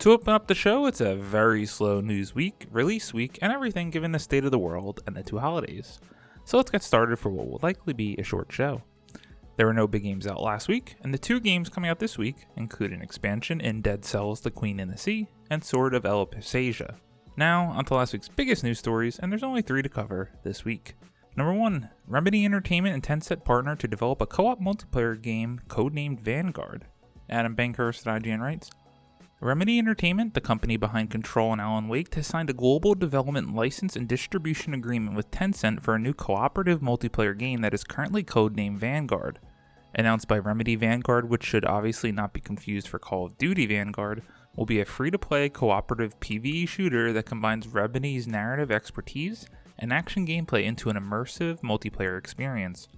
To open up the show, it's a very slow news week, release week, and everything given the state of the world and the two holidays. So let's get started for what will likely be a short show. There were no big games out last week, and the two games coming out this week include an expansion in Dead Cells The Queen and the Sea and Sword of Asia. Now, onto last week's biggest news stories, and there's only three to cover this week. Number 1 Remedy Entertainment and Tencent partner to develop a co op multiplayer game codenamed Vanguard. Adam Bankhurst at IGN writes Remedy Entertainment, the company behind Control and Alan Wake, has signed a global development license and distribution agreement with Tencent for a new cooperative multiplayer game that is currently codenamed Vanguard. Announced by Remedy Vanguard, which should obviously not be confused for Call of Duty Vanguard, will be a free to play cooperative PvE shooter that combines Remedy's narrative expertise and action gameplay into an immersive multiplayer experience.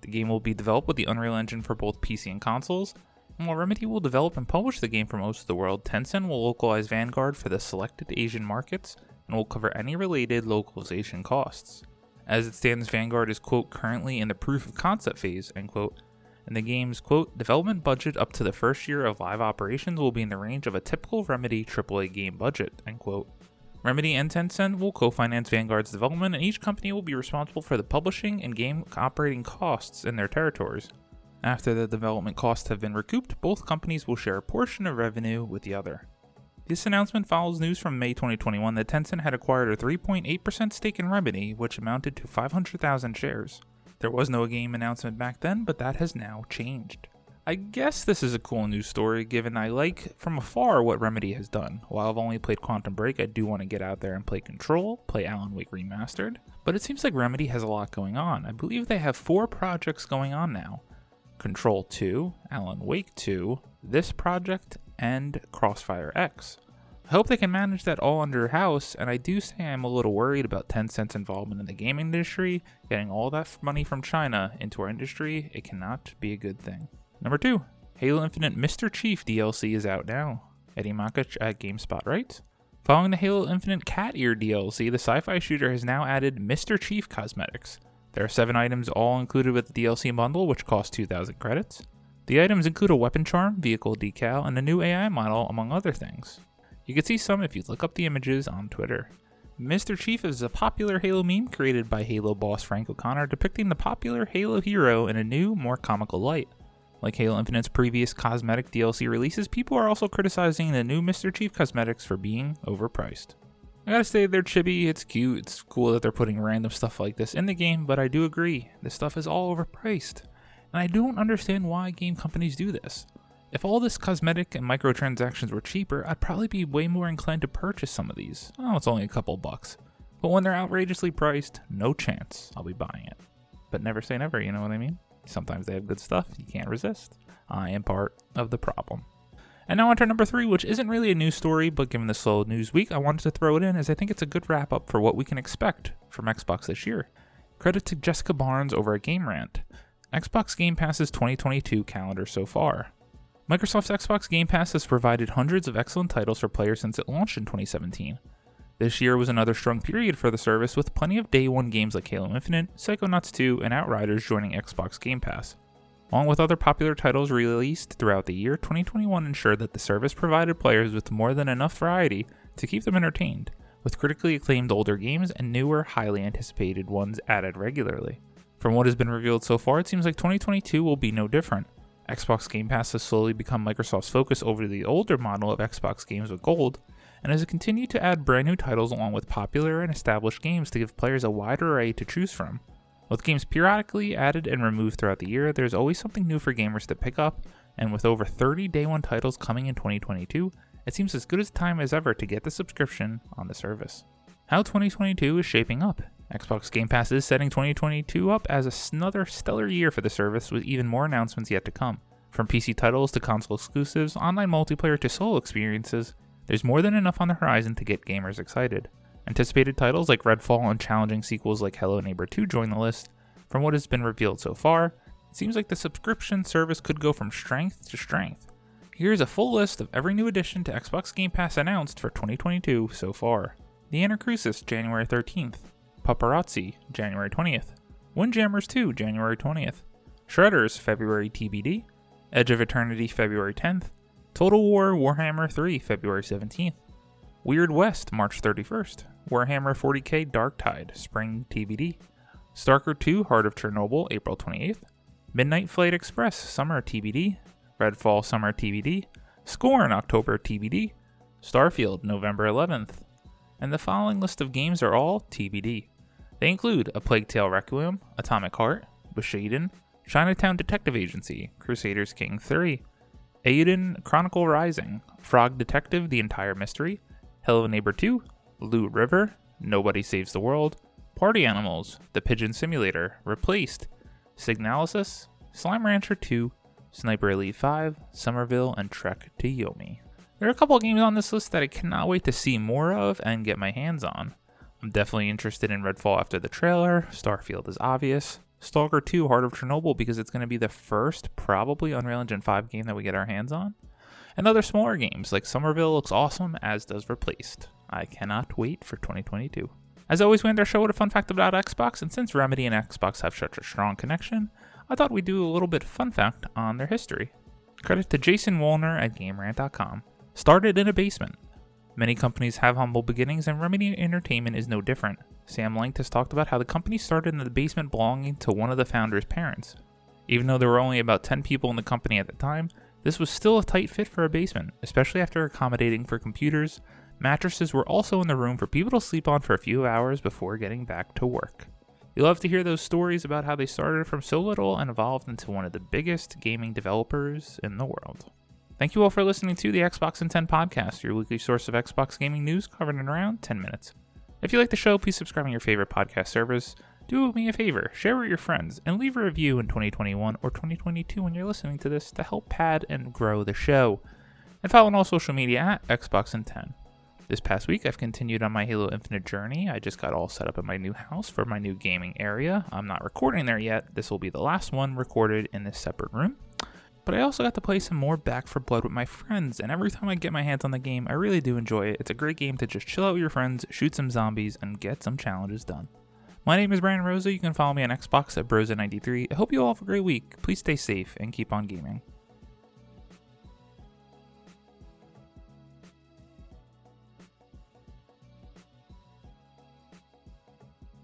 The game will be developed with the Unreal Engine for both PC and consoles, while Remedy will develop and publish the game for most of the world, Tencent will localize Vanguard for the selected Asian markets and will cover any related localization costs. As it stands, Vanguard is, quote, currently in the proof of concept phase, end quote, and the game's, quote, development budget up to the first year of live operations will be in the range of a typical Remedy AAA game budget, end quote. Remedy and Tencent will co finance Vanguard's development, and each company will be responsible for the publishing and game operating costs in their territories. After the development costs have been recouped, both companies will share a portion of revenue with the other. This announcement follows news from May 2021 that Tencent had acquired a 3.8% stake in Remedy, which amounted to 500,000 shares. There was no game announcement back then, but that has now changed. I guess this is a cool news story given I like from afar what Remedy has done. While I've only played Quantum Break, I do want to get out there and play Control, play Alan Wake Remastered. But it seems like Remedy has a lot going on. I believe they have four projects going on now Control 2, Alan Wake 2, this project, and Crossfire X. I hope they can manage that all under house, and I do say I'm a little worried about Tencent's involvement in the gaming industry. Getting all that money from China into our industry, it cannot be a good thing. Number two, Halo Infinite Mr. Chief DLC is out now. Eddie Makuch at GameSpot writes. Following the Halo Infinite Cat Ear DLC, the sci fi shooter has now added Mr. Chief cosmetics. There are seven items all included with the DLC bundle, which costs 2,000 credits. The items include a weapon charm, vehicle decal, and a new AI model, among other things. You can see some if you look up the images on Twitter. Mr. Chief is a popular Halo meme created by Halo boss Frank O'Connor depicting the popular Halo hero in a new, more comical light. Like Halo Infinite's previous cosmetic DLC releases, people are also criticizing the new Mr. Chief cosmetics for being overpriced. I gotta say, they're chibi, it's cute, it's cool that they're putting random stuff like this in the game, but I do agree, this stuff is all overpriced. And I don't understand why game companies do this. If all this cosmetic and microtransactions were cheaper, I'd probably be way more inclined to purchase some of these. Oh, it's only a couple bucks. But when they're outrageously priced, no chance I'll be buying it. But never say never, you know what I mean? Sometimes they have good stuff you can't resist. I am part of the problem. And now on to number three, which isn't really a news story, but given the slow news week, I wanted to throw it in as I think it's a good wrap up for what we can expect from Xbox this year. Credit to Jessica Barnes over at Game Rant. Xbox Game Pass's 2022 calendar so far. Microsoft's Xbox Game Pass has provided hundreds of excellent titles for players since it launched in 2017. This year was another strong period for the service, with plenty of day one games like Halo Infinite, Psychonauts 2, and Outriders joining Xbox Game Pass. Along with other popular titles released throughout the year, 2021 ensured that the service provided players with more than enough variety to keep them entertained, with critically acclaimed older games and newer, highly anticipated ones added regularly. From what has been revealed so far, it seems like 2022 will be no different. Xbox Game Pass has slowly become Microsoft's focus over the older model of Xbox games with Gold, and has continued to add brand new titles along with popular and established games to give players a wide array to choose from. With games periodically added and removed throughout the year, there's always something new for gamers to pick up, and with over 30 day one titles coming in 2022, it seems as good a time as ever to get the subscription on the service. How 2022 is shaping up. Xbox Game Pass is setting 2022 up as another stellar year for the service with even more announcements yet to come. From PC titles to console exclusives, online multiplayer to solo experiences, There's more than enough on the horizon to get gamers excited. Anticipated titles like Redfall and challenging sequels like Hello Neighbor 2 join the list. From what has been revealed so far, it seems like the subscription service could go from strength to strength. Here's a full list of every new addition to Xbox Game Pass announced for 2022 so far. The Anacrusis, January 13th. Paparazzi, January 20th. Windjammers 2, January 20th. Shredders, February TBD. Edge of Eternity, February 10th. Total War Warhammer 3, February 17th. Weird West, March 31st. Warhammer 40k Dark Tide, Spring TBD. Stalker 2 Heart of Chernobyl, April 28th. Midnight Flight Express, Summer TBD. Redfall Summer TBD. Scorn October TBD. Starfield November 11th. And the following list of games are all TBD. They include A Plague Tale Requiem, Atomic Heart, Bushiden, Chinatown Detective Agency, Crusader Kings 3, Eiyuden Chronicle Rising, Frog Detective The Entire Mystery, Hello Neighbor 2, Loot River, Nobody Saves the World, Party Animals, The Pigeon Simulator, Replaced, Signalis, Slime Rancher 2, Sniper Elite 5, Somerville, and Trek to Yomi. There are a couple of games on this list that I cannot wait to see more of and get my hands on. I'm definitely interested in Redfall after the trailer, Starfield is obvious, Stalker 2 Heart of Chernobyl because it's going to be the first, probably, Unreal Engine 5 game that we get our hands on. And other smaller games like Somerville looks awesome, as does Replaced. I cannot wait for 2022. As always, we end our show with a fun fact about Xbox, and since Remedy and Xbox have such a strong connection, I thought we'd do a little bit fun fact on their history. Credit to Jason Wolner at GameRant.com. Started in a basement. Many companies have humble beginnings, and Remedy Entertainment is no different. Sam Lake has talked about how the company started in the basement belonging to one of the founder's parents. Even though there were only about 10 people in the company at the time, this was still a tight fit for a basement, especially after accommodating for computers. Mattresses were also in the room for people to sleep on for a few hours before getting back to work. You'll love to hear those stories about how they started from so little and evolved into one of the biggest gaming developers in the world. Thank you all for listening to the Xbox in 10 podcast, your weekly source of Xbox gaming news covered in around 10 minutes. If you like the show, please subscribe on your favorite podcast service. Do me a favor, share with your friends, and leave a review in 2021 or 2022 when you're listening to this to help pad and grow the show. And follow on all social media at Xbox in 10. This past week, I've continued on my Halo Infinite journey. I just got all set up in my new house for my new gaming area. I'm not recording there yet. This will be the last one recorded in this separate room. But I also got to play some more Back 4 Blood with my friends, and every time I get my hands on the game, I really do enjoy it. It's a great game to just chill out with your friends, shoot some zombies, and get some challenges done. My name is Brandon Rosa. You can follow me on Xbox at Brosa93. I hope you all have a great week. Please stay safe and keep on gaming.